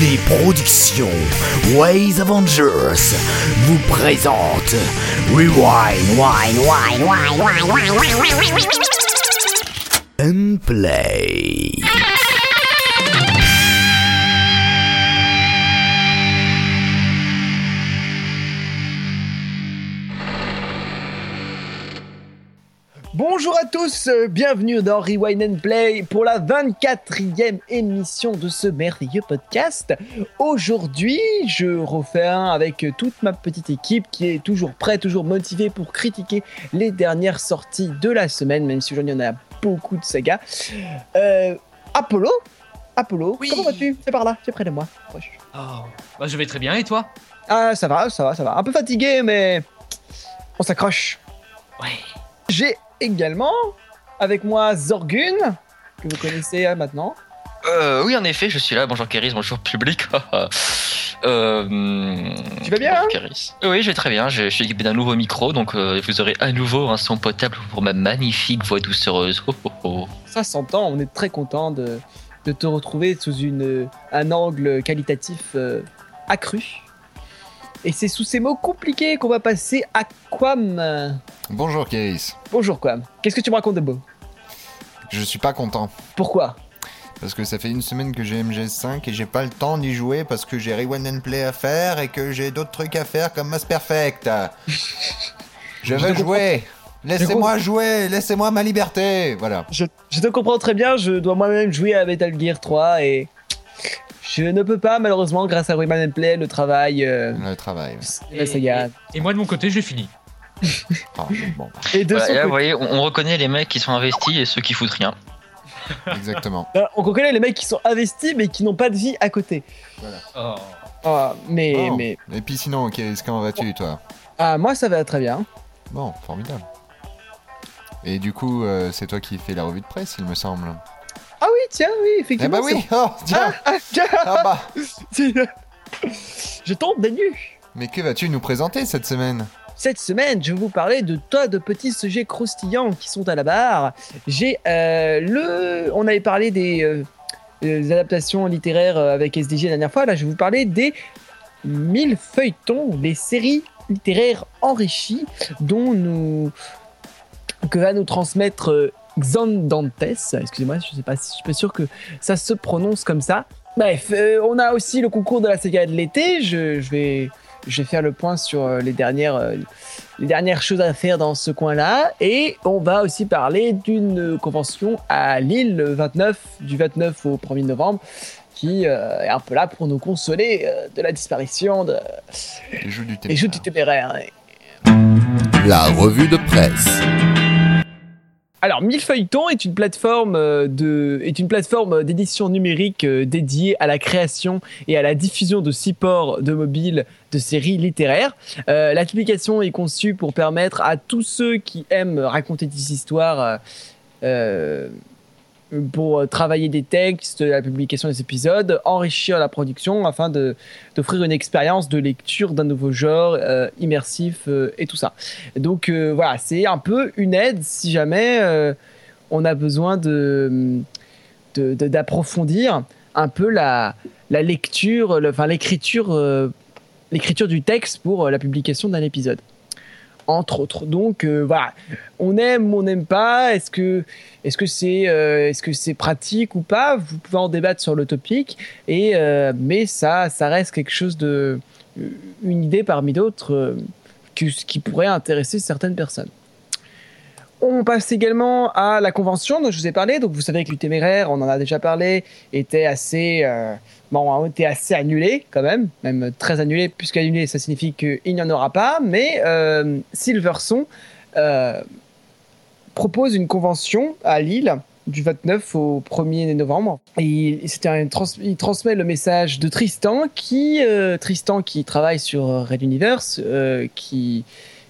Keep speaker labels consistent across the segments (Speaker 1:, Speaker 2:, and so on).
Speaker 1: Les productions Ways Avengers vous présentent Rewind, Wine, Wine, Wine, Wine, Wine, Wine, Wine, and Play.
Speaker 2: Bonjour à tous, euh, bienvenue dans Rewind and Play pour la 24e émission de ce merveilleux podcast. Aujourd'hui, je refais un avec toute ma petite équipe qui est toujours prête, toujours motivée pour critiquer les dernières sorties de la semaine, même si aujourd'hui il y en a beaucoup de sagas. Euh, Apollo Apollo,
Speaker 3: Oui.
Speaker 2: comment vas-tu? C'est par là, c'est près de moi.
Speaker 3: Oh, bah je vais très bien et toi?
Speaker 2: Ah, ça va, ça va, ça va. Un peu fatigué, mais on s'accroche.
Speaker 3: Ouais.
Speaker 2: J'ai également avec moi Zorgun, que vous connaissez euh, maintenant.
Speaker 4: Euh, oui, en effet, je suis là. Bonjour Kéris, bonjour public. euh,
Speaker 2: Tu vas bien, hein
Speaker 4: Kéris. Oui, je vais très bien. Je, je suis équipé d'un nouveau micro, donc euh, vous aurez à nouveau un son potable pour ma magnifique voix doucereuse. Oh, oh, oh.
Speaker 2: Ça s'entend, on est très content de, de te retrouver sous une, un angle qualitatif accru. Et c'est sous ces mots compliqués qu'on va passer à Quam.
Speaker 5: Bonjour Kéris.
Speaker 2: Bonjour Quam, qu'est-ce que tu me racontes de beau?
Speaker 5: Je suis pas content
Speaker 2: Pourquoi?
Speaker 5: Parce que ça fait une semaine que j'ai MGS5 et j'ai pas le temps d'y jouer parce que j'ai Rewind and Play à faire et que j'ai d'autres trucs à faire comme Mass Perfect. Je veux jouer. Laissez-moi jouer, laissez-moi ma liberté. Voilà.
Speaker 2: je, je te comprends très bien, je dois moi-même jouer à Metal Gear 3 et je ne peux pas malheureusement grâce à Rayman and Play le travail euh,
Speaker 5: Le travail.
Speaker 3: et moi de mon côté j'ai fini.
Speaker 5: Ah, bon, bah,
Speaker 2: Et de
Speaker 4: Voilà,
Speaker 2: son
Speaker 4: et là,
Speaker 2: côté-
Speaker 4: vous voyez, on, on reconnaît les mecs qui sont investis et ceux qui foutent rien.
Speaker 5: exactement.
Speaker 2: Euh, on reconnaît les mecs qui sont investis mais qui n'ont pas de vie à côté.
Speaker 3: Oh.
Speaker 2: Ah, mais,
Speaker 5: Bon.
Speaker 2: mais
Speaker 5: Et puis sinon, comment vas-tu toi?
Speaker 2: Ah, moi ça va très bien.
Speaker 5: Bon, formidable. Et du coup, euh, c'est toi qui fais la revue de presse, il me semble.
Speaker 2: Ah oui, tiens, oui,
Speaker 5: Eh
Speaker 2: effectivement.
Speaker 5: bah oui, oh, tiens,
Speaker 2: Ah, tiens,
Speaker 5: ah bah.
Speaker 2: Je tombe des nues.
Speaker 5: Mais que vas-tu nous présenter cette semaine?
Speaker 2: Cette semaine, je vais vous parler de tas de petits sujets croustillants qui sont à la barre. J'ai euh, le. On avait parlé des, euh, des adaptations littéraires euh, avec SDG la dernière fois. Là, je vais vous parler des 1000 feuilletons, les séries littéraires enrichies dont nous. que va nous transmettre euh, Xan Dantes. Excusez-moi, je sais pas si je suis pas sûr que ça se prononce comme ça. Bref, euh, on a aussi le concours de la saga de l'été. Je, je vais je vais faire le point sur euh, les dernières, euh, les dernières choses à faire dans ce coin-là. Et on va aussi parler d'une convention à Lille le 29, du 29 au 1er novembre, qui euh, est un peu là pour nous consoler euh, de la disparition de,
Speaker 5: Les jeux du
Speaker 2: des jeux du téméraire.
Speaker 1: La revue de presse.
Speaker 2: Alors, Millefeuilleton est une plateforme euh, est une plateforme d'édition numérique euh, dédiée à la création et à la diffusion de supports de mobile de séries littéraires. Euh, la publication est conçue pour permettre à tous ceux qui aiment raconter des histoires pour euh, travailler des textes, la publication des épisodes, enrichir la production afin d'offrir une expérience de lecture d'un nouveau genre euh, immersif euh, et tout ça. Donc voilà, c'est un peu une aide si jamais on a besoin de d'approfondir un peu la, la lecture, l'écriture, l'écriture du texte pour la publication d'un épisode. Entre autres. Donc euh, voilà, on aime on n'aime pas. Est-ce que est-ce c'est euh, est-ce pratique ou pas? Vous pouvez en débattre sur le topic. Et euh, mais ça ça reste quelque chose de une idée parmi d'autres qui pourrait intéresser certaines personnes. On passe également à la convention dont je vous ai parlé. Donc vous savez que le téméraire, on en a déjà parlé, était assez euh, bon, a été assez annulé quand même, même très annulé puisque annulé ça signifie qu'il n'y en aura pas. Mais euh, Silverson euh, propose une convention à Lille du 29 au 1er novembre. Et il, transmet le message de Tristan qui, Tristan qui travaille sur Red Universe, qui,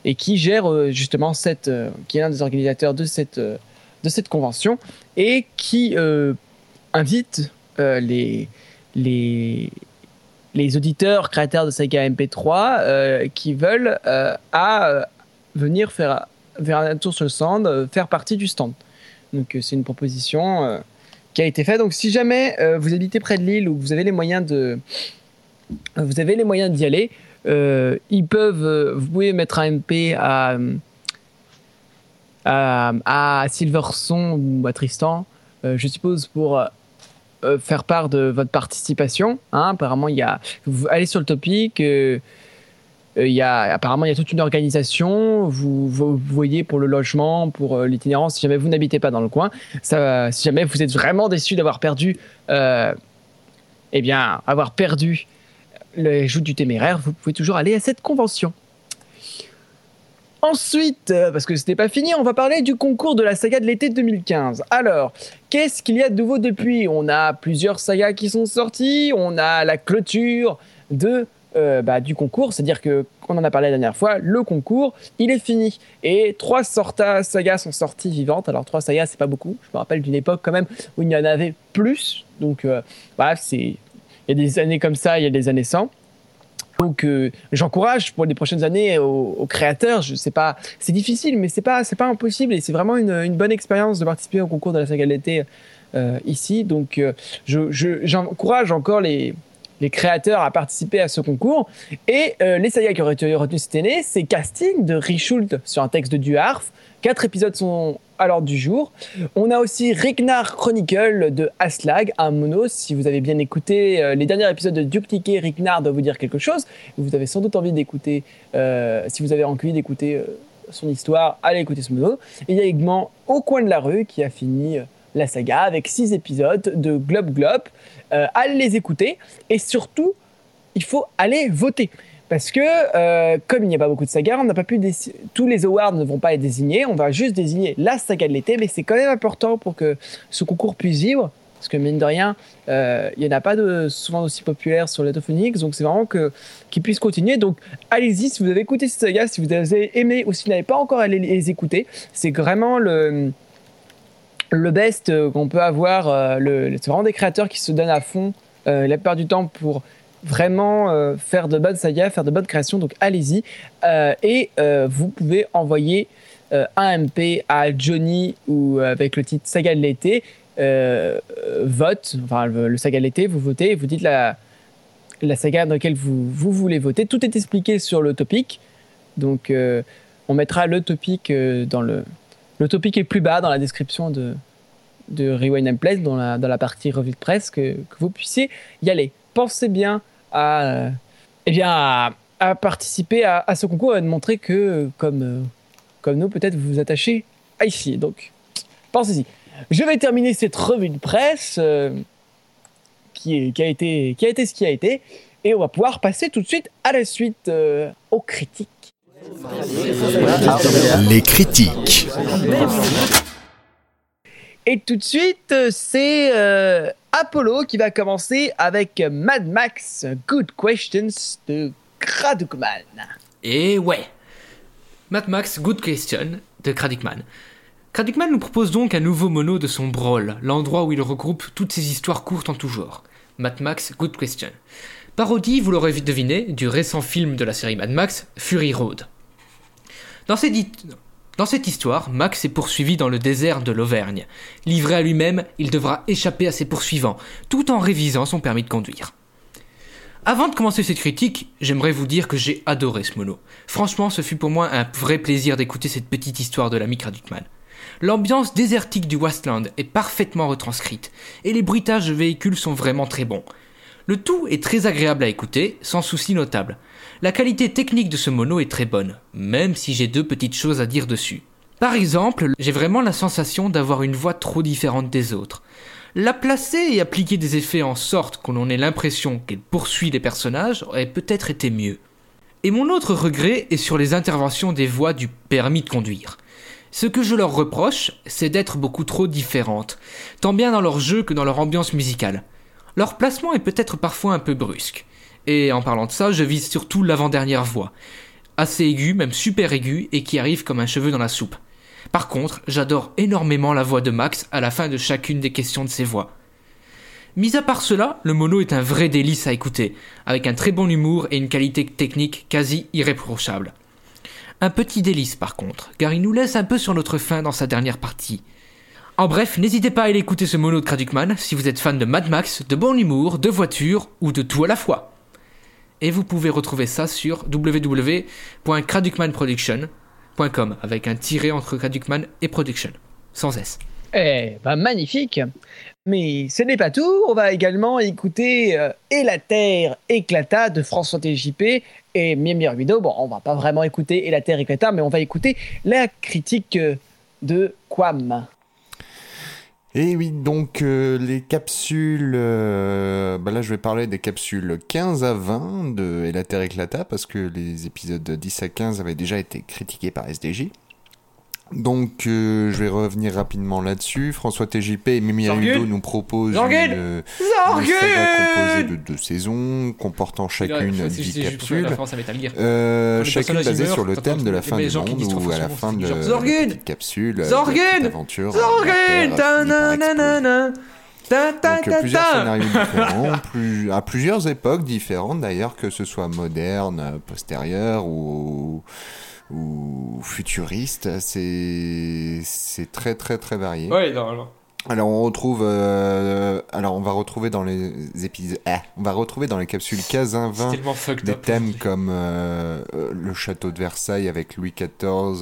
Speaker 2: et qui gère euh, justement cette, euh, qui est l'un des organisateurs de cette, euh, de cette convention et qui invite les, les, les auditeurs créateurs de saga MP3 euh, qui veulent à venir faire, faire un tour sur le stand, faire partie du stand. Donc c'est une proposition qui a été fait. Donc si jamais vous habitez près de l'île ou vous avez les moyens de vous avez les moyens d'y aller, euh, ils peuvent euh, vous mettre un MP à à, à Silverson ou à Tristan, euh, je suppose pour euh, faire part de votre participation. hein. apparemment, il y a vous allez sur le topic. euh, euh, il y a, apparemment, il y a toute une organisation. Vous, voyez pour le logement, pour euh, l'itinérance, si jamais vous n'habitez pas dans le coin. Si jamais vous êtes vraiment déçu d'avoir perdu, euh, eh bien, avoir perdu les joutes du téméraire, vous pouvez toujours aller à cette convention. Ensuite, euh, parce que c'était pas fini, on va parler du concours de la saga de l'été 2015. Alors, qu'est-ce qu'il y a de nouveau depuis? On a plusieurs sagas qui sont sorties, on a la clôture de euh, bah, du concours, c'est-à-dire que, on en a parlé la dernière fois, le concours, il est fini. Et trois sagas sont sorties vivantes. Alors, trois sagas, c'est pas beaucoup. Je me rappelle d'une époque quand même où il y en avait plus. Donc, euh, voilà, c'est. Il y a des années comme ça, il y a des années sans. Donc, euh, j'encourage pour les prochaines années aux, créateurs. Je sais pas, c'est difficile, mais c'est pas, c'est pas impossible et c'est vraiment une, bonne expérience de participer au concours de la saga de euh, ici. Donc, euh, je, je- j'encourage encore les, les créateurs à participer à ce concours. Et les sagas qui auraient été retenues cette année, c'est Casting de Richult sur un texte de Duharf. Quatre épisodes sont à l'ordre du jour. On a aussi Ragnar Chronicle de Aslag, un mono. Si vous avez bien écouté euh, les derniers épisodes de Duke Ragnar doit vous dire quelque chose. Vous avez sans doute envie d'écouter, euh, si vous avez envie d'écouter euh, son histoire, allez écouter ce mono. Et il y a également Au coin de la rue qui a fini la saga avec six épisodes de Globe Globe. Allez les écouter et surtout, il faut aller voter. Parce que, euh, comme il n'y a pas beaucoup de sagas, on n'a pas pu tous les awards ne vont pas être désignés. On va juste désigner la saga de l'été, mais c'est quand même important pour que ce concours puisse vivre. Parce que mine de rien, euh, il n'y en a pas de souvent aussi populaire sur l'Autophonics, donc c'est vraiment que qu'ils puissent continuer. Donc allez-y si vous avez écouté ces sagas, si vous avez aimé ou si vous n'avez pas encore allé les écouter, c'est vraiment le le best euh, qu'on peut avoir. c'est vraiment des créateurs qui se donnent à fond la plupart du temps pour vraiment euh, faire de bonnes sagas, faire de bonnes créations. Donc allez-y. Euh, et euh, vous pouvez envoyer un MP à Johnny ou avec le titre Saga de l'été. vote, enfin le, saga de l'été, vous votez et vous dites la, la saga dans laquelle vous, vous voulez voter. Tout est expliqué sur le topic. Donc on mettra le topic dans le. Le topic est plus bas dans la description de, de Rewind and Place, dans la, dans la partie revue de presse, que, que vous puissiez y aller. Pensez bien à, eh bien, à, à participer à, à ce concours et de montrer que, comme, euh, comme nous, peut-être vous vous attachez à ici. Donc, pensez-y. Je vais terminer cette revue de presse euh, qui, est- qui, a été, qui a été ce qui a été. Et on va pouvoir passer tout de suite à la suite euh, aux critiques.
Speaker 1: Les critiques.
Speaker 2: Et tout de suite, c'est euh, Apollo qui va commencer avec Mad Max Good Questions de Kradukman.
Speaker 6: Et ouais Mad Max Good Question de Kradikman. Kradikman nous propose donc un nouveau mono de son Brawl, l'endroit où il regroupe toutes ses histoires courtes en tout genre. Mad Max Good Question. Parodie, vous l'aurez deviné, du récent film de la série Mad Max, Fury Road. Dans hi- dans cette histoire, Max est poursuivi dans le désert de l'Auvergne. Livré à lui-même, il devra échapper à ses poursuivants, tout en révisant son permis de conduire. Avant de commencer cette critique, j'aimerais vous dire que j'ai adoré ce mono. Franchement, ce fut pour moi un vrai plaisir d'écouter cette petite histoire de l'ami Kradukman. L'ambiance désertique du Westland est parfaitement retranscrite, et les bruitages de véhicules sont vraiment très bons. Le tout est très agréable à écouter, sans souci notable. La qualité technique de ce mono est très bonne, même si j'ai deux petites choses à dire dessus. Par exemple, j'ai vraiment la sensation d'avoir une voix trop différente des autres. La placer et appliquer des effets en sorte qu'on en ait l'impression qu'elle poursuit les personnages aurait peut-être été mieux. Et mon autre regret est sur les interventions des voix du permis de conduire. Ce que je leur reproche, c'est d'être beaucoup trop différentes, tant bien dans leur jeu que dans leur ambiance musicale. Leur placement est peut-être parfois un peu brusque. Et en parlant de ça, je vise surtout l'avant-dernière voix. Assez aiguë, même super aiguë, et qui arrive comme un cheveu dans la soupe. Par contre, j'adore énormément la voix de Max à la fin de chacune des questions de ses voix. Mis à part cela, le mono est un vrai délice à écouter, avec un très bon humour et une qualité technique quasi irréprochable. Un petit délice par contre, car il nous laisse un peu sur notre faim dans sa dernière partie. En bref, n'hésitez pas à aller écouter ce mono de Kradukman si vous êtes fan de Mad Max, de bon humour, de voitures ou de tout à la fois. Et vous pouvez retrouver ça sur www.kradukmanproduction.com avec un tiret entre Kradukman et Production, sans S.
Speaker 2: Eh ben magnifique Mais ce n'est pas tout, on va également écouter euh, Et la Terre éclata de François TJP et Mimir Guido. Bon, on va pas vraiment écouter Et la Terre éclata, mais on va écouter la critique euh, de Quam.
Speaker 5: Et oui, donc euh, les capsules, euh, bah là je vais parler des capsules 15 à 20 de Et la Terre éclata parce que les épisodes 10 à 15 avaient déjà été critiqués par SDJ. Donc euh, je vais revenir rapidement là-dessus. François TJP et Mimi
Speaker 6: Zorgul
Speaker 5: Rudo nous proposent une,
Speaker 6: Zorgul
Speaker 5: euh, une saga composée de deux saisons, comportant chacune
Speaker 6: Ouais, c'est
Speaker 5: 10
Speaker 6: juste- juste pour la
Speaker 5: capsules. Euh, chacune basée sur le thème de la fin du monde ou à la fin
Speaker 6: c'est
Speaker 5: de la petite capsule. euh, petite aventure. euh, Terre
Speaker 6: ta ta ta
Speaker 5: Donc euh,
Speaker 6: ta
Speaker 5: plusieurs scénarios différents, plus, à plusieurs époques différentes d'ailleurs, que ce soit moderne, euh, postérieure ou, ou futuriste, c'est c'est très très très varié.
Speaker 6: Ouais, normalement.
Speaker 5: Alors on retrouve, euh, alors on va retrouver dans les épisodes, ah, on va retrouver dans les capsules 15 à
Speaker 6: C'est
Speaker 5: 20
Speaker 6: tellement fucked
Speaker 5: des
Speaker 6: up.
Speaker 5: thèmes comme euh, euh, le château de Versailles avec Louis XIV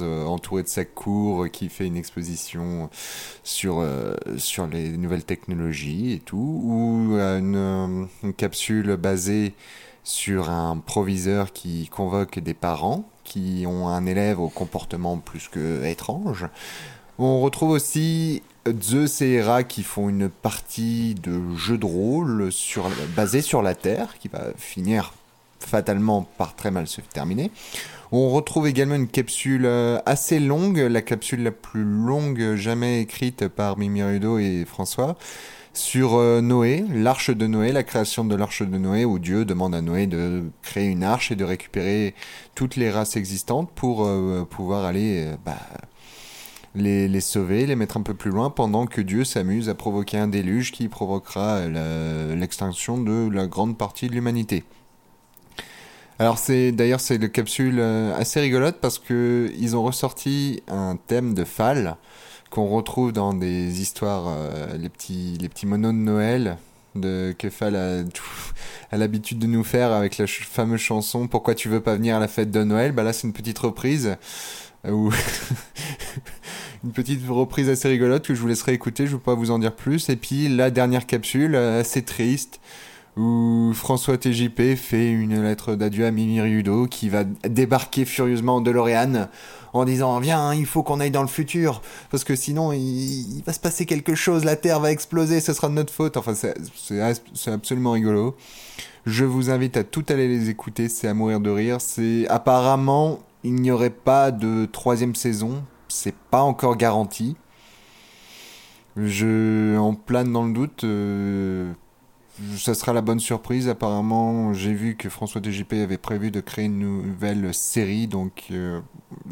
Speaker 5: euh, entouré de sa cour euh, qui fait une exposition sur, euh, sur les nouvelles technologies et tout, ou euh, une, une capsule basée sur un proviseur qui convoque des parents qui ont un élève au comportement plus que étrange. On retrouve aussi Zeus et Hera qui font une partie de jeu de rôle sur, basée sur la Terre, qui va finir fatalement par très mal se terminer. On retrouve également une capsule euh, assez longue, la capsule la plus longue jamais écrite par Mimi Rudo et François, sur euh, Noé, l'arche de Noé, la création de l'arche de Noé, où Dieu demande à Noé de créer une arche et de récupérer toutes les races existantes pour euh, pouvoir aller euh, bah, les, sauver, les mettre un peu plus loin, pendant que Dieu s'amuse à provoquer un déluge qui provoquera l'extinction de la grande partie de l'humanité. Alors c'est d'ailleurs c'est une capsule assez rigolote parce que ils ont ressorti un thème de Fall qu'on retrouve dans des histoires euh, les petits les petits monos de Noël de que Fall a, a l'habitude de nous faire avec la fameuse chanson Pourquoi tu veux pas venir à la fête de Noël? Bah là c'est une petite reprise euh, où une petite reprise assez rigolote que je vous laisserai écouter, je ne vais pas vous en dire plus. Et puis la dernière capsule, euh, assez triste, où François TJP fait une lettre d'adieu à Mimi Riudo qui va débarquer furieusement en DeLorean en disant viens il faut qu'on aille dans le futur parce que sinon il, va se passer quelque chose la Terre va exploser ce sera de notre faute. Enfin c'est absolument rigolo. Je vous invite à tout aller les écouter c'est à mourir de rire. C'est apparemment il n'y aurait pas de troisième saison c'est pas encore garanti. Je en plane dans le doute euh, ça sera la bonne surprise. Apparemment, j'ai vu que François TJP avait prévu de créer une nouvelle série, donc euh,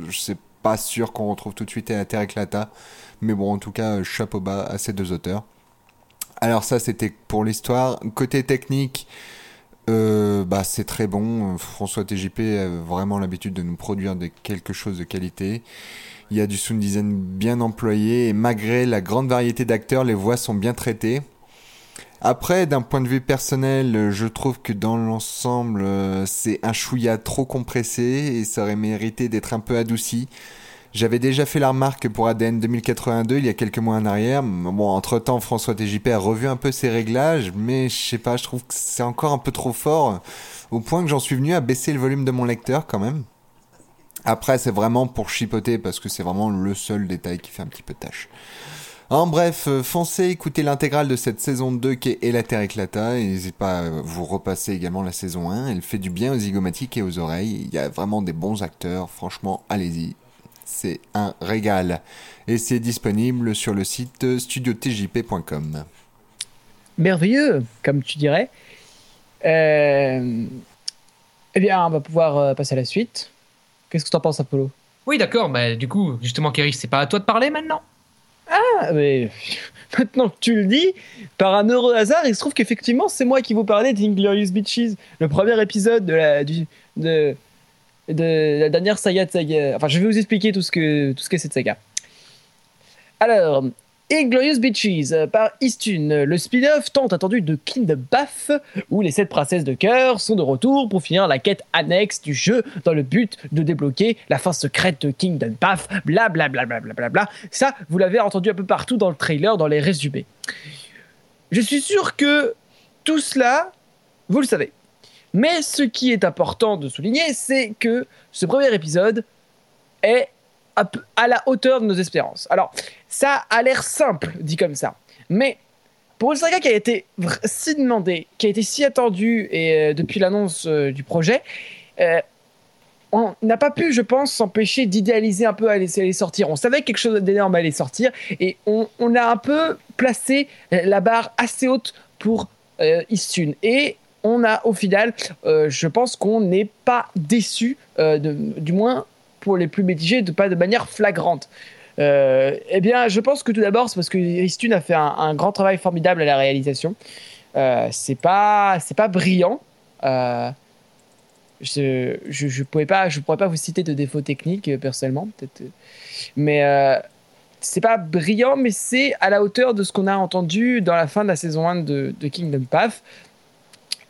Speaker 5: je sais pas sûr qu'on retrouve tout de suite à la Terre éclata. Mais bon, en tout cas, chapeau bas à ces deux auteurs. Alors ça, c'était pour l'histoire. Côté technique, euh, bah c'est très bon. François TJP a vraiment l'habitude de nous produire des, quelque chose de qualité. Il y a du sound design bien employé et malgré la grande variété d'acteurs, les voix sont bien traitées. Après, d'un point de vue personnel, je trouve que dans l'ensemble, euh, c'est un chouïa trop compressé et ça aurait mérité d'être un peu adouci. J'avais déjà fait la remarque pour ADN 2082 il y a quelques mois en arrière. Bon, entre temps, François TJP a revu un peu ses réglages, mais je sais pas, je trouve que c'est encore un peu trop fort, au point que j'en suis venu à baisser le volume de mon lecteur quand même. Après, c'est vraiment pour chipoter parce que c'est vraiment le seul détail qui fait un petit peu tâche. En bref, euh, foncez écoutez l'intégrale de cette saison 2 qui est Et la Terre éclata. Et n'hésitez pas à vous repasser également la saison 1. Elle fait du bien aux zygomatiques et aux oreilles. Il y a vraiment des bons acteurs. Franchement, allez-y. C'est un régal. Et c'est disponible sur le site studiotjp.com.
Speaker 2: Merveilleux, comme tu dirais. Euh, Eh bien, on va pouvoir euh, passer à la suite. Qu'est-ce que tu en penses, Apollo?
Speaker 3: Oui, d'accord, bah du coup, justement, Kerry, c'est pas à toi de parler maintenant
Speaker 2: Ah, mais maintenant que tu le dis, par un heureux hasard, il se trouve qu'effectivement, c'est moi qui vous parlais d'Inglorious Bitches, le premier épisode de la dernière saga de saga. Enfin, je vais vous expliquer tout ce que tout ce qu'est cette saga. Alors, Inglorious Bitches euh, par Eastune, le spin-off tant attendu de Kingdom Path, où les sept princesses de cœur sont de retour pour finir la quête annexe du jeu dans le but de débloquer la fin secrète de Kingdom Path, blablabla. Bla bla bla bla Ça, vous l'avez entendu un peu partout dans le trailer, dans les résumés. Je suis sûr que tout cela, vous le savez. Mais ce qui est important de souligner, c'est que ce premier épisode est à, la hauteur de nos espérances. Alors, ça a l'air simple, dit comme ça. Mais pour une saga qui a été si demandée, qui a été si attendue et, euh, depuis l'annonce euh, du projet, euh, on n'a pas pu, je pense, s'empêcher d'idéaliser un peu à laisser les sortir. On savait que quelque chose d'énorme allait sortir et on, on a un peu placé la barre assez haute pour Istune. Et on a au final, je pense qu'on n'est pas déçu, du moins pour les plus mitigés, de pas de manière flagrante. Euh, eh bien, je pense que tout d'abord, c'est parce que Istune a fait un, grand travail formidable à la réalisation. Euh, c'est pas, c'est pas brillant. Euh, je, je, je je pourrais pas vous citer de défauts techniques personnellement, peut-être. Mais c'est pas brillant, mais c'est à la hauteur de ce qu'on a entendu dans la fin de la saison 1 de, de Kingdom Path.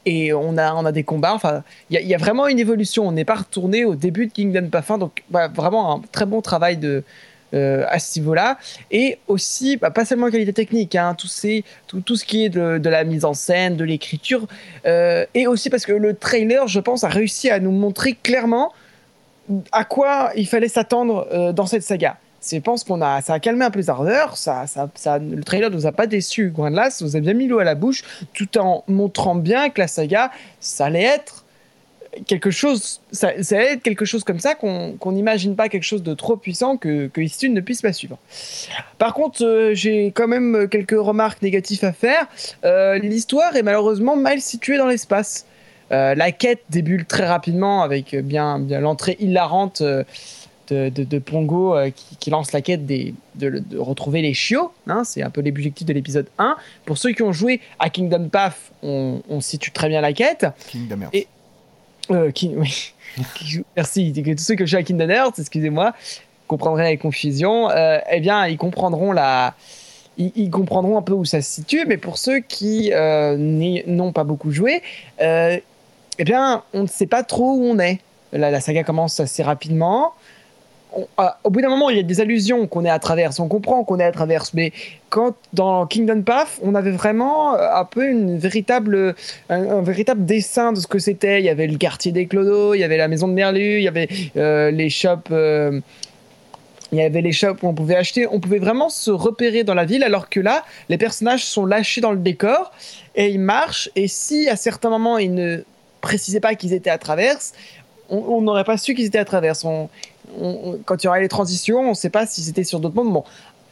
Speaker 2: Et on a, on a des combats. Enfin, il y, a- vraiment une évolution. On n'est pas retourné au début de Kingdom 1. Donc, vraiment un très bon travail de, euh, à ce niveau-là. Et aussi, bah, pas seulement qualité technique, hein, tout, ces- tout ce qui est de, de la mise en scène, de l'écriture. euh, et aussi parce que le trailer, je pense, a réussi à nous montrer clairement à quoi il fallait s'attendre euh, dans cette saga. Je pense qu'on a, ça a calmé un peu les ardeurs. Ça, ça, ça, le trailer nous a pas déçus. Ça nous a bien mis l'eau à la bouche, tout en montrant bien que la saga, ça allait être quelque chose, ça, allait être quelque chose comme ça qu'on n'imagine pas quelque chose de trop puissant que, que Istune ne puisse pas suivre. Par contre, euh, j'ai quand même quelques remarques négatives à faire. Euh, L'histoire est malheureusement mal située dans l'espace. Euh, la quête débute très rapidement avec bien, bien l'entrée hilarante de, de- de Pongo euh, qui, qui lance la quête des, de, de retrouver les chiots. hein, c'est un peu l'objectif de l'épisode 1. Pour ceux qui ont joué à Kingdom Path, on, on situe très bien la quête.
Speaker 5: Kingdom Hearts.
Speaker 2: Et- Euh, qui, oui. Merci. Tous ceux qui ont joué à Kingdom Hearts, excusez-moi, comprendraient la confusion. Euh, eh bien, ils comprendront la. Ils, ils comprendront un peu où ça se situe, mais pour ceux qui n'ont pas beaucoup joué, eh bien, on ne sait pas trop où on est. La, la saga commence assez rapidement. Ah, au bout d'un moment, il y a des allusions qu'on est à travers. On comprend qu'on est à travers, mais quand dans Kingdom Path, on avait vraiment euh, un peu véritable un, un véritable dessin de ce que c'était. Il y avait le quartier des Clodos, il y avait la maison de Merlu, il y avait euh, les shops. euh, il y avait les shops où on pouvait acheter, on pouvait vraiment se repérer dans la ville, alors que là, les personnages sont lâchés dans le décor et ils marchent. Et si à certains moments ils ne précisaient pas qu'ils étaient à travers, on n'aurait pas su qu'ils étaient à travers. Quand il y aura les transitions, on ne sait pas si c'était sur d'autres mondes. Bon,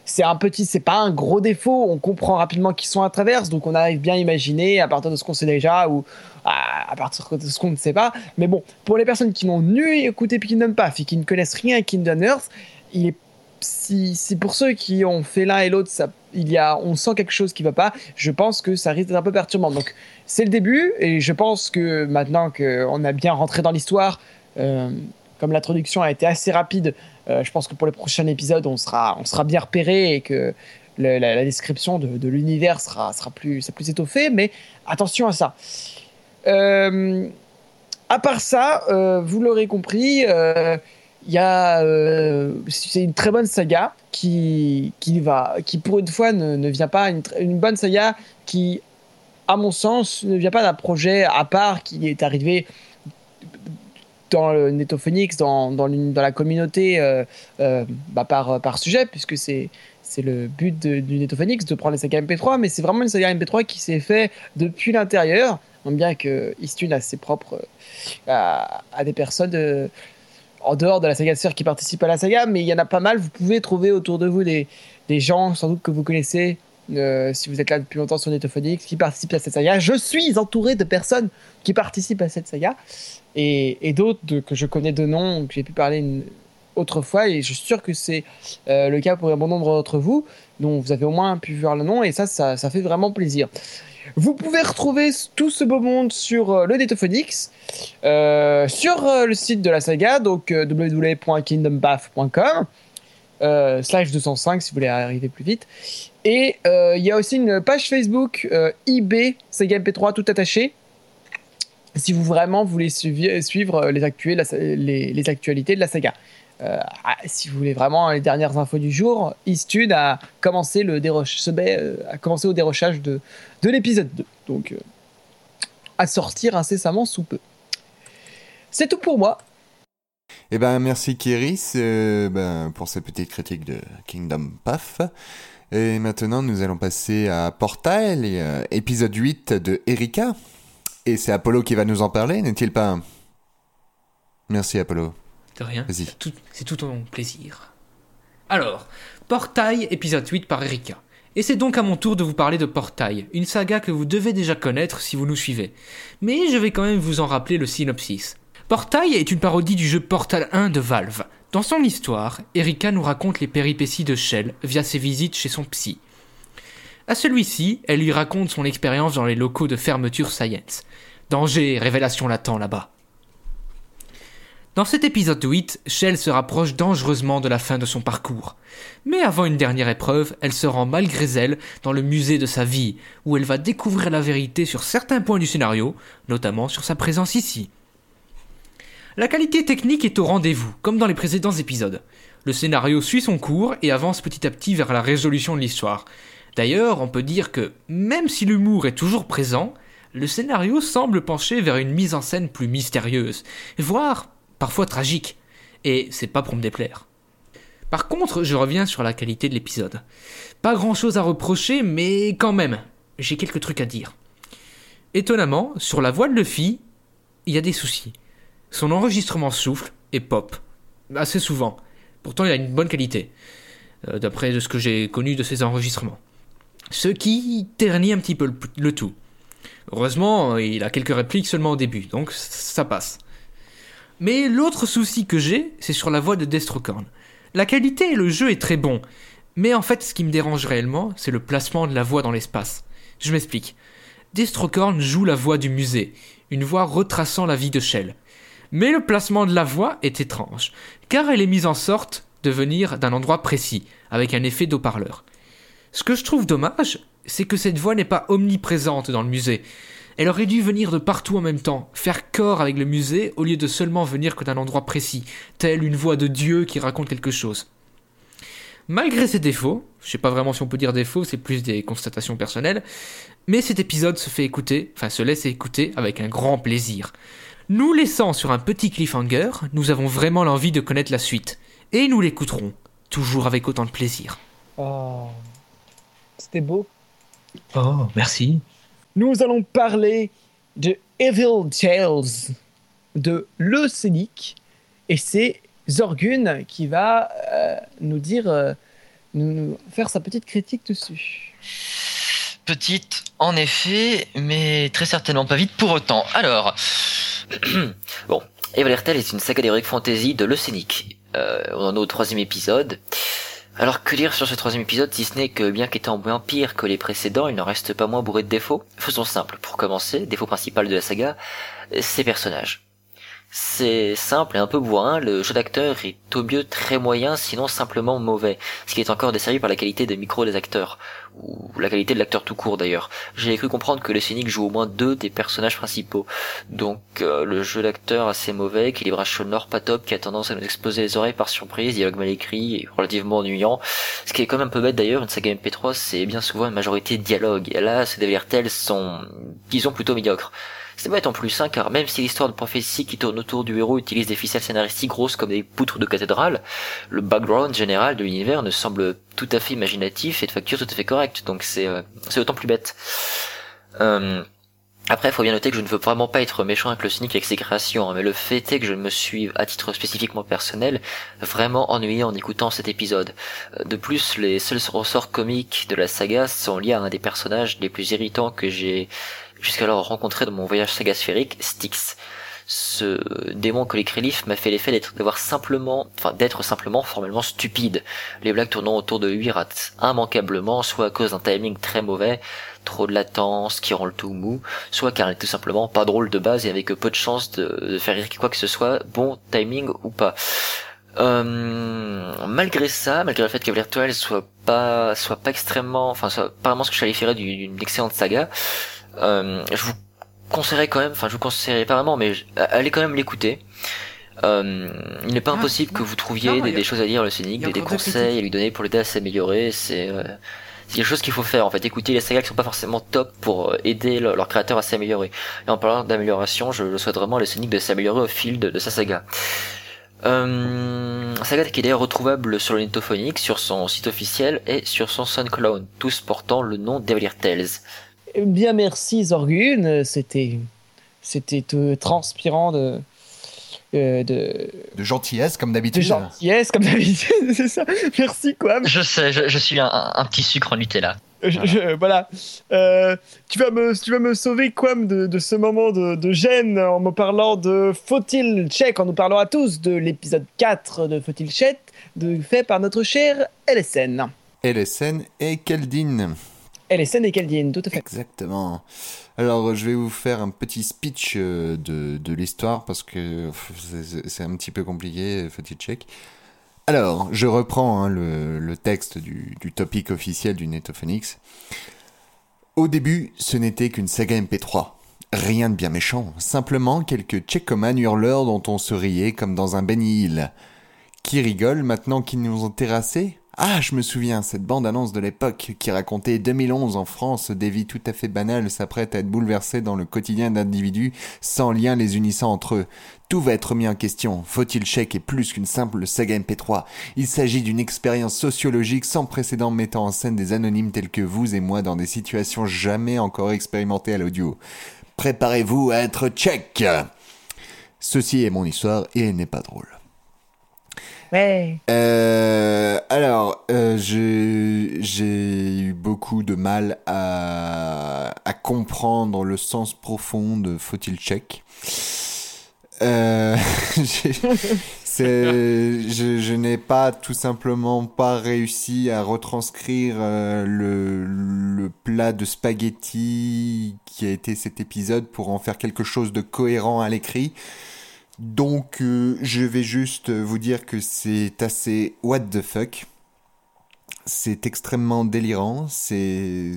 Speaker 2: c'est un petit, c'est pas un gros défaut. On comprend rapidement qu'ils sont à travers, donc on arrive bien à imaginer à partir de ce qu'on sait déjà ou à, partir de ce qu'on ne sait pas. Mais bon, pour les personnes qui n'ont nu écouté Kingdom Path et qui ne connaissent rien à Kingdom Earth, il est si, pour ceux qui ont fait l'un et l'autre, il y a, on sent quelque chose qui va pas. Je pense que ça risque d'être un peu perturbant. Donc c'est le début et je pense que maintenant qu'on a bien rentré dans l'histoire, euh, comme l'introduction a été assez rapide, euh, je pense que pour les prochains épisodes, on sera, on sera bien repéré et que la, description de, l'univers sera, sera plus, sera plus étoffée. Mais attention à ça. Euh, à part ça, euh, vous l'aurez compris, il y a, euh, c'est une très bonne saga qui, qui va, qui pour une fois ne, ne vient pas une, une bonne saga qui, à mon sens, ne vient pas d'un projet à part qui est arrivé dans le Netophonix, dans, dans, la communauté euh, euh, bah, par, par sujet, puisque c'est c'est le but de- du Netophonix de prendre les sagas MP3, mais c'est vraiment une saga MP3 qui s'est fait depuis l'intérieur, bien que Istune a ses propres à, des personnes en dehors de la saga sœur qui participent à la saga, mais il y en a pas mal. Vous pouvez trouver autour de vous des, des gens, sans doute que vous connaissez, euh, si vous êtes là depuis longtemps sur Netophonix, qui participent à cette saga. Je suis entouré de personnes qui participent à cette saga, et, et d'autres de- que je connais de nom, que j'ai pu parler une, autrefois, et je suis sûr que c'est euh, le cas pour un bon nombre d'entre vous, dont vous avez au moins pu voir le nom, et ça, ça, ça fait vraiment plaisir. Vous pouvez retrouver tout ce beau monde sur euh, le Netophonix, euh, sur euh, le site de la saga, donc www.kingdompath.com. euh, slash 205 si vous voulez arriver plus vite. Et il y a aussi une page Facebook IB Sega MP3 tout attaché. Si vous vraiment voulez suivre les actualités de la saga. Euh, ah, si vous voulez vraiment les dernières infos du jour, Eastune a commencé, le euh, a commencé au dérochage de, de l'épisode 2. Donc, euh, à sortir incessamment sous peu. C'est tout pour moi.
Speaker 5: Eh ben, merci Kéris ben, pour cette petite critique de Kingdom Path. Et maintenant, nous allons passer à Portal, épisode 8 de Erika. Et c'est Apollo qui va nous en parler, n'est-il pas? Merci Apollo.
Speaker 6: De rien. C'est tout, ton plaisir. Alors, Portail, épisode 8 par Erika. Et c'est donc à mon tour de vous parler de Portail, une saga que vous devez déjà connaître si vous nous suivez. Mais je vais quand même vous en rappeler le synopsis. Portail est une parodie du jeu Portal 1 de Valve. Dans son histoire, Erika nous raconte les péripéties de Shell via ses visites chez son psy. À celui-ci, elle lui raconte son expérience dans les locaux de fermeture Science. Danger révélation latent là-bas. Dans cet épisode 8, Shell se rapproche dangereusement de la fin de son parcours. Mais avant une dernière épreuve, elle se rend malgré elle dans le musée de sa vie, où elle va découvrir la vérité sur certains points du scénario, notamment sur sa présence ici. La qualité technique est au rendez-vous, comme dans les précédents épisodes. Le scénario suit son cours et avance petit à petit vers la résolution de l'histoire. D'ailleurs, on peut dire que, même si l'humour est toujours présent, le scénario semble pencher vers une mise en scène plus mystérieuse, voire parfois tragique. Et c'est pas pour me déplaire. Par contre, je reviens sur la qualité de l'épisode. Pas grand chose à reprocher, mais quand même, j'ai quelques trucs à dire. Étonnamment, sur la voix de Luffy, il y a des soucis. Son enregistrement souffle et pop. Assez souvent. Pourtant, il a une bonne qualité. euh, D'après ce que j'ai connu de ses enregistrements. Ce qui ternit un petit peu le, le tout. Heureusement, il a quelques répliques seulement au début, donc ça passe. Mais l'autre souci que j'ai, c'est sur la voix de Destrocorn. La qualité et le jeu est très bon, mais en fait, ce qui me dérange réellement, c'est le placement de la voix dans l'espace. Je m'explique. Destrocorn joue la voix du musée, une voix retraçant la vie de Shell. Mais le placement de la voix est étrange, car elle est mise en sorte de venir d'un endroit précis, avec un effet d'eau-parleur. Ce que je trouve dommage, c'est que cette voix n'est pas omniprésente dans le musée. Elle aurait dû venir de partout en même temps, faire corps avec le musée au lieu de seulement venir que d'un endroit précis, telle une voix de Dieu qui raconte quelque chose. Malgré ses défauts, je sais pas vraiment si on peut dire défauts, c'est plus des constatations personnelles, mais cet épisode se fait écouter, enfin se laisse écouter avec un grand plaisir. Nous laissant sur un petit cliffhanger, nous avons vraiment l'envie de connaître la suite, et nous l'écouterons, toujours avec autant de plaisir.
Speaker 2: Oh, c'était beau.
Speaker 3: Oh, merci.
Speaker 2: Nous allons parler de Evil Tales de Le. Et c'est Zorgun qui va euh, nous dire, euh, nous, faire sa petite critique dessus.
Speaker 4: Petite, en effet, mais très certainement pas vite pour autant. Alors, bon, Evertertel est une saga d'heroic fantasy de Le. Euh, on en est au troisième épisode. Alors que dire sur ce troisième épisode si ce n'est que bien qu'étant moins pire que les précédents, il n'en reste pas moins bourré de défauts? Faisons simple, pour commencer, défaut principal de la saga, ses personnages. C'est simple et un peu bourrin, le jeu d'acteur est au mieux très moyen, sinon simplement mauvais, ce qui est encore desservi par la qualité des micros des acteurs, ou la qualité de l'acteur tout court d'ailleurs. J'ai cru comprendre que le scénic joue au moins deux des personnages principaux, donc euh, le jeu d'acteur assez mauvais, équilibrage sonore pas top, qui a tendance à nous exploser les oreilles par surprise, dialogue mal écrit et relativement ennuyant, ce qui est quand même un peu bête d'ailleurs, une saga MP3 c'est bien souvent une majorité de dialogue, et là ces DVRTL sont, disons, plutôt médiocres. C'est bête en plus, hein, car même si l'histoire de prophétie qui tourne autour du héros utilise des ficelles scénaristiques grosses comme des poutres de cathédrale, le background général de l'univers ne semble tout à fait imaginatif et de facture tout à fait correcte, donc c'est euh, c'est d'autant plus bête. Euh, après, il faut bien noter que je ne veux vraiment pas être méchant avec le cynique avec ses créations, hein, mais le fait est que je me suis, à titre spécifiquement personnel, vraiment ennuyé en écoutant cet épisode. Euh, De plus, les seuls ressorts comiques de la saga sont liés à un des personnages les plus irritants que j'ai jusqu'alors rencontré dans mon voyage saga sphérique, Styx. Ce démon que les Krélif m'a fait l'effet d'être d'avoir simplement, enfin d'être simplement formellement stupide. Les blagues tournant autour de lui ratent immanquablement, soit à cause d'un timing très mauvais, trop de latence qui rend le tout mou, soit car elle est tout simplement pas drôle de base et avec peu de chance de, faire quoi que ce soit, bon timing ou pas. Euh, malgré ça, malgré le fait que Virtual soit pas soit pas extrêmement, enfin soit ce que je qualifierais d'une excellente saga, je vous conseillerais quand même, enfin je vous conseillerais pas vraiment, mais je- allez quand même l'écouter. Euh, il n'est pas
Speaker 6: Ah,
Speaker 4: impossible que vous trouviez
Speaker 6: Non,
Speaker 4: des,
Speaker 6: a-
Speaker 4: choses à dire le Scénic, des, conseils à lui donner pour l'aider à s'améliorer. C'est euh, quelque chose qu'il faut faire en fait. Écouter les sagas qui sont pas forcément top pour euh, aider le- leur créateur à s'améliorer. Et en parlant d'amélioration, je souhaite vraiment à le Scénic de s'améliorer au fil de, de sa saga. Euh, saga qui est d'ailleurs retrouvable sur le Netophonic, sur son site officiel et sur son SoundCloud, tous portant le nom d'Evalier Tales.
Speaker 2: Bien merci Zorgun, c'était c'était euh, transpirant de euh, de,
Speaker 5: De gentillesse, comme
Speaker 2: de
Speaker 5: d'habitude.
Speaker 2: gentillesse comme d'habitude, c'est ça. Merci Quam.
Speaker 4: Je sais, je, je suis un, un petit sucre en Nutella.
Speaker 2: Je- je- voilà. Euh, tu, vas me, tu vas me sauver, Quam, de, de ce moment de, de gêne en me parlant de Faut-il check, en nous parlant à tous de l'épisode 4 de Faut-il check, de, fait par notre cher LSN.
Speaker 5: LSN et Keldin.
Speaker 2: LSN et Keldin, tout à fait.
Speaker 5: Exactement. Alors, je vais vous faire un petit speech euh, de, de l'histoire parce que c'est- un petit peu compliqué, faut-il check. Alors, je reprends hein, le, le texte du, du topic officiel du Netophonix. Au début, ce n'était qu'une saga MP3. Rien de bien méchant, simplement quelques tchécomanes hurleurs dont on se riait comme dans un Benny Hill. Qui rigole maintenant qu'ils nous ont terrassés? Ah, je me souviens, cette bande-annonce de l'époque qui racontait 2011 en France, des vies tout à fait banales s'apprêtent à être bouleversées dans le quotidien d'individus sans lien les unissant entre eux. Tout va être mis en question. Faut-il chèque est plus qu'une simple saga MP3. Il s'agit d'une expérience sociologique sans précédent mettant en scène des anonymes tels que vous et moi dans des situations jamais encore expérimentées à l'audio. Préparez-vous à être check. Ceci est mon histoire et elle n'est pas drôle. Euh, alors, euh, j'ai eu beaucoup de mal à, comprendre le sens profond de faut-il check? Euh, je, je n'ai pas tout simplement pas réussi à retranscrire le, le plat de spaghetti qui a été cet épisode pour en faire quelque chose de cohérent à l'écrit. Donc, euh, je vais juste vous dire que c'est assez what the fuck. C'est extrêmement délirant. C'est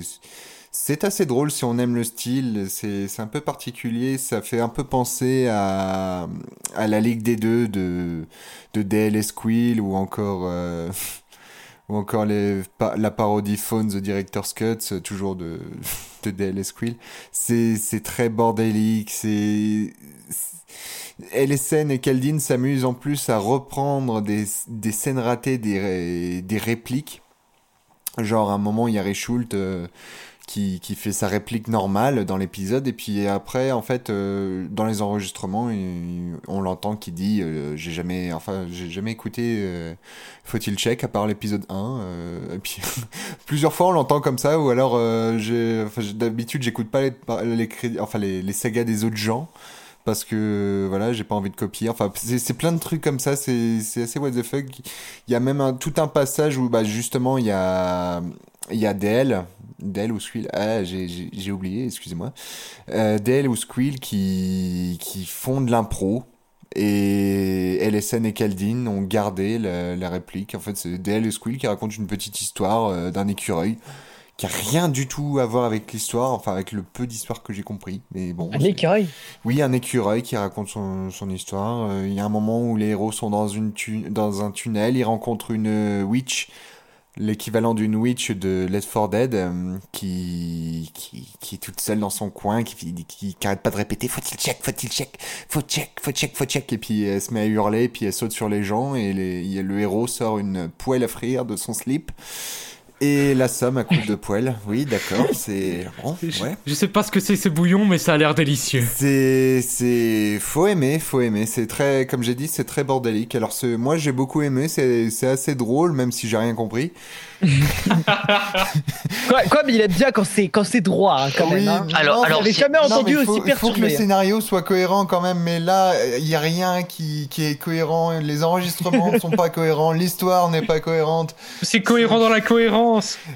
Speaker 5: c'est assez drôle si on aime le style. C'est un peu particulier. Ça fait un peu penser à à la Ligue des Deux de de DL Squill ou encore euh, ou encore les, la parodie Phone The Director's Cut, toujours de, de DL Squill. C'est c'est très bordélique. C'est LSN et Kaldin s'amusent en plus à reprendre des, des scènes ratées, des, des répliques. Genre, à un moment, il y a Ray Schult euh, qui, qui fait sa réplique normale dans l'épisode, et puis après, en fait, euh, dans les enregistrements, on l'entend qui dit euh, J'ai jamais, enfin, jamais écouté euh, Faut-il check à part l'épisode 1. euh, et puis, plusieurs fois, on l'entend comme ça, ou alors, enfin, d'habitude, j'écoute pas les, les sagas des autres gens parce que voilà j'ai pas envie de copier. Enfin c'est plein de trucs comme ça c'est assez what the fuck. Il y a même un, tout un passage où bah justement il y a il y a DL DL ou Squill ah j'ai oublié excusez-moi. Euh, ou Squill qui qui font de l'impro. Et LSN et Kaldin ont gardé la, la réplique. En fait c'est DL et Squill qui racontent une petite histoire euh, d'un écureuil qui a rien du tout à voir avec l'histoire, enfin avec le peu d'histoire que j'ai compris. Mais bon,
Speaker 2: Un écureuil?
Speaker 5: oui, un écureuil qui raconte son, son histoire. Euh, Il y a un moment où les héros sont dans, une tu- dans un tunnel, ils rencontrent une euh, witch, l'équivalent d'une witch de Left 4 Dead, euh, qui, qui, qui est toute seule dans son coin, qui, qui, qui, qui arrête pas de répéter faut-il check, faut-il check, faut check, faut check, faut check. Et puis elle se met à hurler, puis elle saute sur les gens, et les- le héros sort une poêle à frire de son slip. Et la somme à coups de poêle. Oui, d'accord, c'est... Bon,
Speaker 6: Je,
Speaker 5: ouais.
Speaker 6: je sais pas ce que c'est ce bouillon, mais ça a l'air délicieux.
Speaker 5: C'est, c'est, faut aimer, faut aimer. C'est très, comme j'ai dit, c'est très bordélique. Alors, ce, moi, j'ai beaucoup aimé. C'est, c'est assez drôle, même si j'ai rien compris.
Speaker 2: Quoi, quoi, mais il aime bien quand c'est quand c'est droit, hein, quand même. hein.
Speaker 4: Alors-
Speaker 5: non,
Speaker 4: alors,
Speaker 2: J'avais
Speaker 4: si-
Speaker 2: jamais
Speaker 5: non,
Speaker 2: entendu
Speaker 5: mais il faut,
Speaker 2: aussi
Speaker 5: il faut que le
Speaker 2: perturbé.
Speaker 5: scénario soit cohérent quand même. Mais là, il y a rien qui, qui est cohérent. Les enregistrements ne sont pas cohérents. L'histoire n'est pas cohérente.
Speaker 6: C'est cohérent dans la cohérence.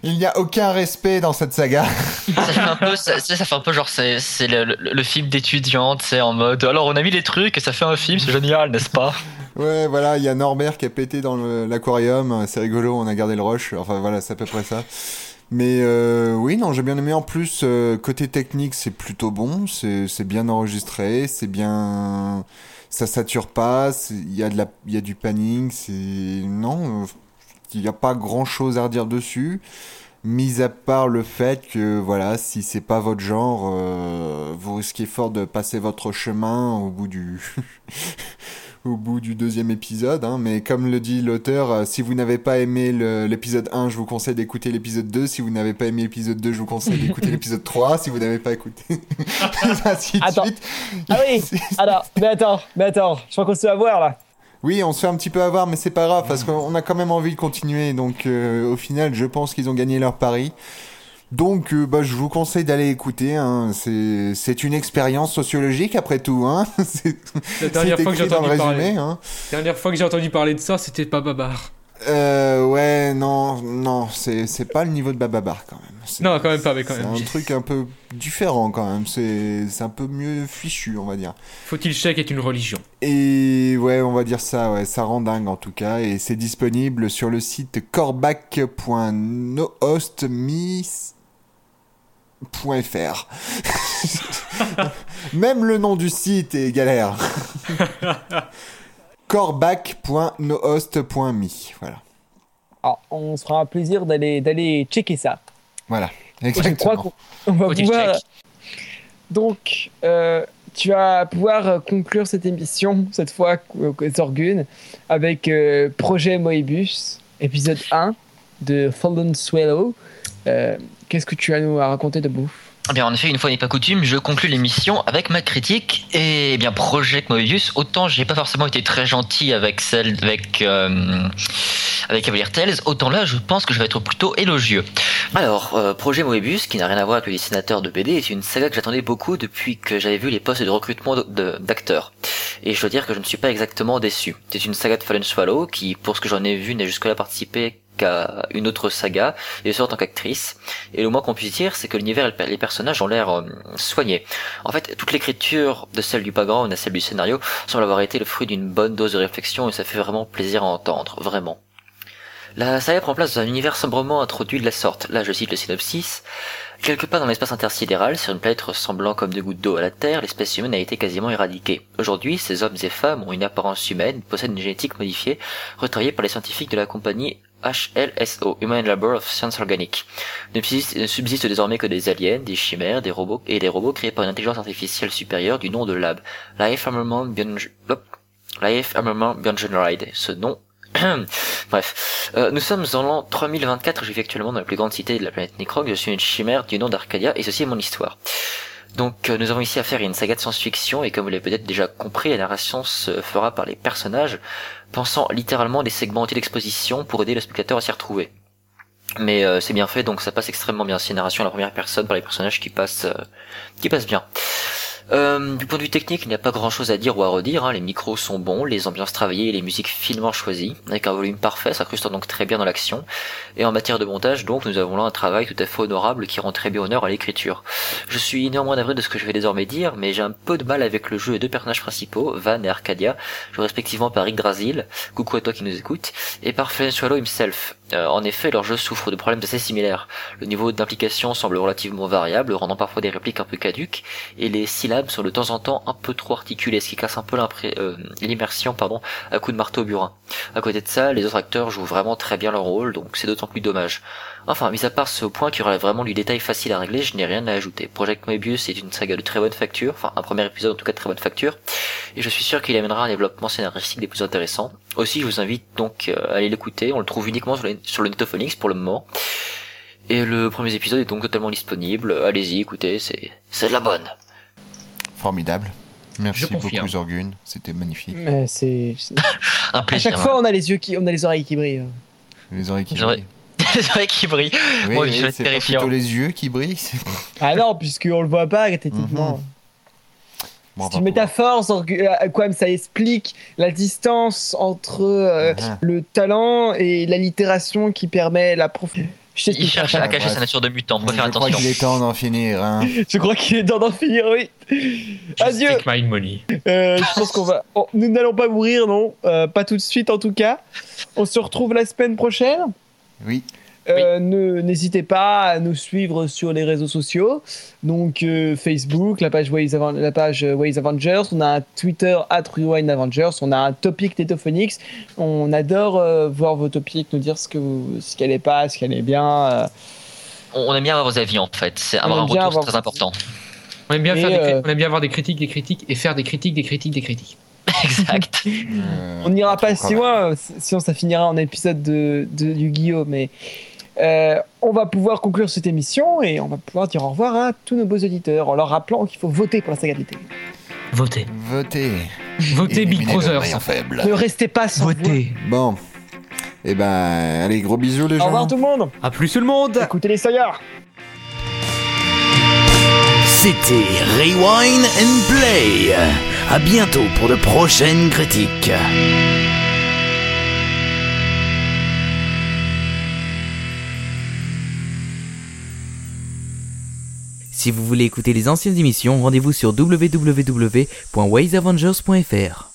Speaker 5: Il n'y a aucun respect dans cette saga.
Speaker 4: ça fait un peu, ça, ça fait un peu genre c'est, c'est le, le- le film d'étudiante, c'est en mode. Alors on a mis les trucs et ça fait un film, c'est génial, n'est-ce pas?
Speaker 5: Ouais, voilà, il y a Norbert qui a pété dans le- l'aquarium. C'est rigolo, on a gardé le rush. Enfin, voilà, c'est à peu près ça. Mais euh, oui, non, j'ai bien aimé. En plus, euh, côté technique, c'est plutôt bon. C'est c'est bien enregistré. C'est bien. Ça sature pas. Il y, a de la... il y a du panning. C'est. Non, euh, il n'y a pas grand chose à redire dessus. Mis à part le fait que, voilà, si c'est pas votre genre, euh, vous risquez fort de passer votre chemin au bout du. au bout du deuxième épisode, hein, mais comme le dit l'auteur, euh, si vous n'avez pas aimé l'épisode 1, je vous conseille d'écouter l'épisode 2, si vous n'avez pas aimé l'épisode 2, je vous conseille d'écouter l'épisode 3, si vous n'avez pas écouté, ainsi de
Speaker 2: Attends.
Speaker 5: suite.
Speaker 2: Ah oui Alors, mais attends, mais attends, je crois qu'on se fait avoir là.
Speaker 5: Oui, on se fait un petit peu avoir, mais c'est pas grave, parce qu'on a quand même envie de continuer, donc euh, au final, je pense qu'ils ont gagné leur pari. Donc, euh, bah, je vous conseille d'aller écouter. Hein. C'est c'est une expérience sociologique après tout. Hein. C'est
Speaker 6: La dernière fois que entendu parler,
Speaker 5: résumé. Hein.
Speaker 6: dernière fois que j'ai entendu parler de ça, c'était pas Babar.
Speaker 5: Euh, ouais, non, non, c'est c'est pas le niveau de Bababar quand même. C'est-
Speaker 6: Non, quand même pas, mais quand
Speaker 5: C'est
Speaker 6: même.
Speaker 5: un truc un peu différent quand même. C'est c'est un peu mieux fichu, on va dire.
Speaker 6: Faut-il chèque est une religion?
Speaker 5: Et ouais, on va dire ça, ouais, ça rend dingue en tout cas. Et c'est disponible sur le site corbac.nohostmis.fr. Même le nom du site est galère. corbac.nohost.me. Voilà.
Speaker 2: Alors, on se fera un plaisir d'aller d'aller checker ça.
Speaker 5: Voilà.
Speaker 2: Je crois
Speaker 5: Exactement.
Speaker 2: qu'on va pouvoir. Donc, euh, tu vas pouvoir euh, conclure cette émission, cette fois, euh, Zorgun, avec euh, Projet Moebius, épisode 1 de Fallen Swallow. Euh, Qu'est-ce que tu as à nous raconter de beau?
Speaker 4: Eh bien, en effet, une fois n'est pas coutume, je conclus l'émission avec ma critique. Et eh bien, Project Moebius, autant j'ai pas forcément été très gentil avec celle avec euh, avec Cavalier Tales, autant là, je pense que je vais être plutôt élogieux. Alors, euh, Projet Moebius, qui n'a rien à voir avec le dessinateur de BD, est une saga que j'attendais beaucoup depuis que j'avais vu les postes de recrutement d'acteurs. Et je dois dire que je ne suis pas exactement déçu. C'est une saga de Fallen Swallow qui, pour ce que j'en ai vu, n'a jusque-là participé une autre saga, et ce en qu'actrice. Et le moins qu'on puisse dire, c'est que l'univers et le- les personnages ont l'air euh, soignés. En fait, toute l'écriture, de celle du background à celle du scénario, semble avoir été le fruit d'une bonne dose de réflexion, et ça fait vraiment plaisir à entendre, vraiment. La saga prend place dans un univers sombrement introduit de la sorte. Là, je cite le synopsis. Quelque part dans l'espace intersidéral, sur une planète ressemblant comme des gouttes d'eau à la Terre, l'espèce humaine a été quasiment éradiquée. Aujourd'hui, ces hommes et femmes ont une apparence humaine, possèdent une génétique modifiée, retravaillée par les scientifiques de la compagnie HLSO, Human Labor of Science Organic. Ne subsiste, désormais que des aliens, des chimères, des robots et des robots créés par une intelligence artificielle supérieure du nom de Lab. Life Armament Generide. Ce nom Bref, Euh, nous sommes en l'an 3024, je vis actuellement dans la plus grande cité de la planète Necrog, je suis une chimère du nom d'Arcadia et ceci est mon histoire. Donc euh, nous avons ici affaire à une saga de science-fiction et comme vous l'avez peut-être déjà compris, la narration se fera par les personnages, pensant littéralement des segments d'exposition pour aider le spectateur à s'y retrouver. Mais euh, c'est bien fait, donc ça passe extrêmement bien. C'est une narration à la première personne par les personnages qui passent, euh, qui passent bien. Euh, du point de vue technique, il n'y a pas grand chose à dire ou à redire. hein. Les micros sont bons, les ambiances travaillées et les musiques finement choisies, avec un volume parfait, s'incruste donc très bien dans l'action. Et en matière de montage, donc, nous avons là un travail tout à fait honorable qui rend très bien honneur à l'écriture. Je suis néanmoins navré de ce que je vais désormais dire, mais j'ai un peu de mal avec le jeu des deux personnages principaux, Van et Arcadia, joués respectivement par Rick Drasil, coucou à toi qui nous écoute, et par Swallow himself. Euh, en effet, leur jeu souffre de problèmes assez similaires. Le niveau d'implication semble relativement variable, rendant parfois des répliques un peu caduques, et les syllabes sont de temps en temps un peu trop articulées, ce qui casse un peu euh, l'immersion à coups de marteau au burin. À côté de ça, les autres acteurs jouent vraiment très bien leur rôle, donc c'est d'autant plus dommage. Enfin, mis à part ce point qui relève vraiment du détail facile à régler, je n'ai rien à ajouter. Project Moebius est une saga de très bonne facture, enfin un premier épisode en tout cas de très bonne facture, et je suis sûr qu'il amènera un développement scénaristique des plus intéressants. Aussi, je vous invite donc euh, à aller l'écouter, on le trouve uniquement sur, sur le Netophonix pour le moment. Et le premier épisode est donc totalement disponible, allez-y, écoutez, c'est c'est de la bonne.
Speaker 5: Formidable. Merci beaucoup. Zorgun, c'était magnifique.
Speaker 2: Mais c'est.
Speaker 4: Un
Speaker 2: À
Speaker 4: plaisir.
Speaker 2: chaque fois, on a les yeux qui, on a les oreilles qui brillent.
Speaker 5: Les oreilles qui
Speaker 4: Les oreilles-
Speaker 5: brillent.
Speaker 4: c'est vrai qu'il brille.
Speaker 5: Oui,
Speaker 4: Moi,
Speaker 5: oui, c'est plutôt les yeux qui brillent.
Speaker 2: Ah non, puisqu'on le voit pas techniquement.
Speaker 5: Mhm. Bon,
Speaker 2: C'est
Speaker 5: on
Speaker 2: une métaphore, euh, quoi, ça explique la distance entre euh,
Speaker 5: pouvoir-
Speaker 2: le talent et l'allitération qui permet la prof. Je sais
Speaker 4: Il
Speaker 2: qu'il
Speaker 4: cherche
Speaker 2: cherche
Speaker 4: à cacher sa nature de mutant, faut
Speaker 5: Je
Speaker 4: faire
Speaker 5: crois
Speaker 4: attention.
Speaker 5: qu'il est temps d'en finir. Hein.
Speaker 2: Je crois qu'il est temps d'en finir, oui. Adieu.
Speaker 3: Take my money.
Speaker 2: Euh, je pense qu'on va. oh, nous n'allons pas mourir, non Euh, Pas tout de suite, en tout cas. On se retrouve la semaine prochaine.
Speaker 5: Oui.
Speaker 2: Euh, ne- N'hésitez pas à nous suivre sur les réseaux sociaux. Donc euh, Facebook, la page, Ways Aven- la page euh, Ways Avengers. On a un Twitter at Rewind Avengers. On a un topic Tetophonix. On adore euh, voir vos topics, nous dire ce que vous- ce qu'elle est pas, ce qu'elle est bien. euh.
Speaker 4: On aime bien avoir vos avis en fait, c'est avoir un retour,
Speaker 2: avoir-
Speaker 4: très important.
Speaker 6: On aime bien,
Speaker 2: Et,
Speaker 6: faire des cri- on aime bien avoir des critiques, des critiques et faire des critiques, des critiques, des critiques.
Speaker 4: exact.
Speaker 2: On n'ira pas si loin, sinon ça finira en épisode de, de Yu-Gi-Oh! Mais euh, on va pouvoir conclure cette émission et on va pouvoir dire au revoir à tous nos beaux auditeurs en leur rappelant qu'il faut voter pour la saga de l'été.
Speaker 3: Votez.
Speaker 5: Votez.
Speaker 6: Votez Big
Speaker 5: faible.
Speaker 2: Ne restez pas sans.
Speaker 3: Votez.
Speaker 5: Bon. Eh ben, allez, gros bisous les
Speaker 2: Au
Speaker 5: gens.
Speaker 2: revoir tout le monde
Speaker 6: À plus tout le monde
Speaker 2: Écoutez les Saillards
Speaker 1: C'était Rewind and Play. À bientôt pour de prochaines critiques. Si vous voulez écouter les anciennes émissions, rendez-vous sur www.waysavengers.fr.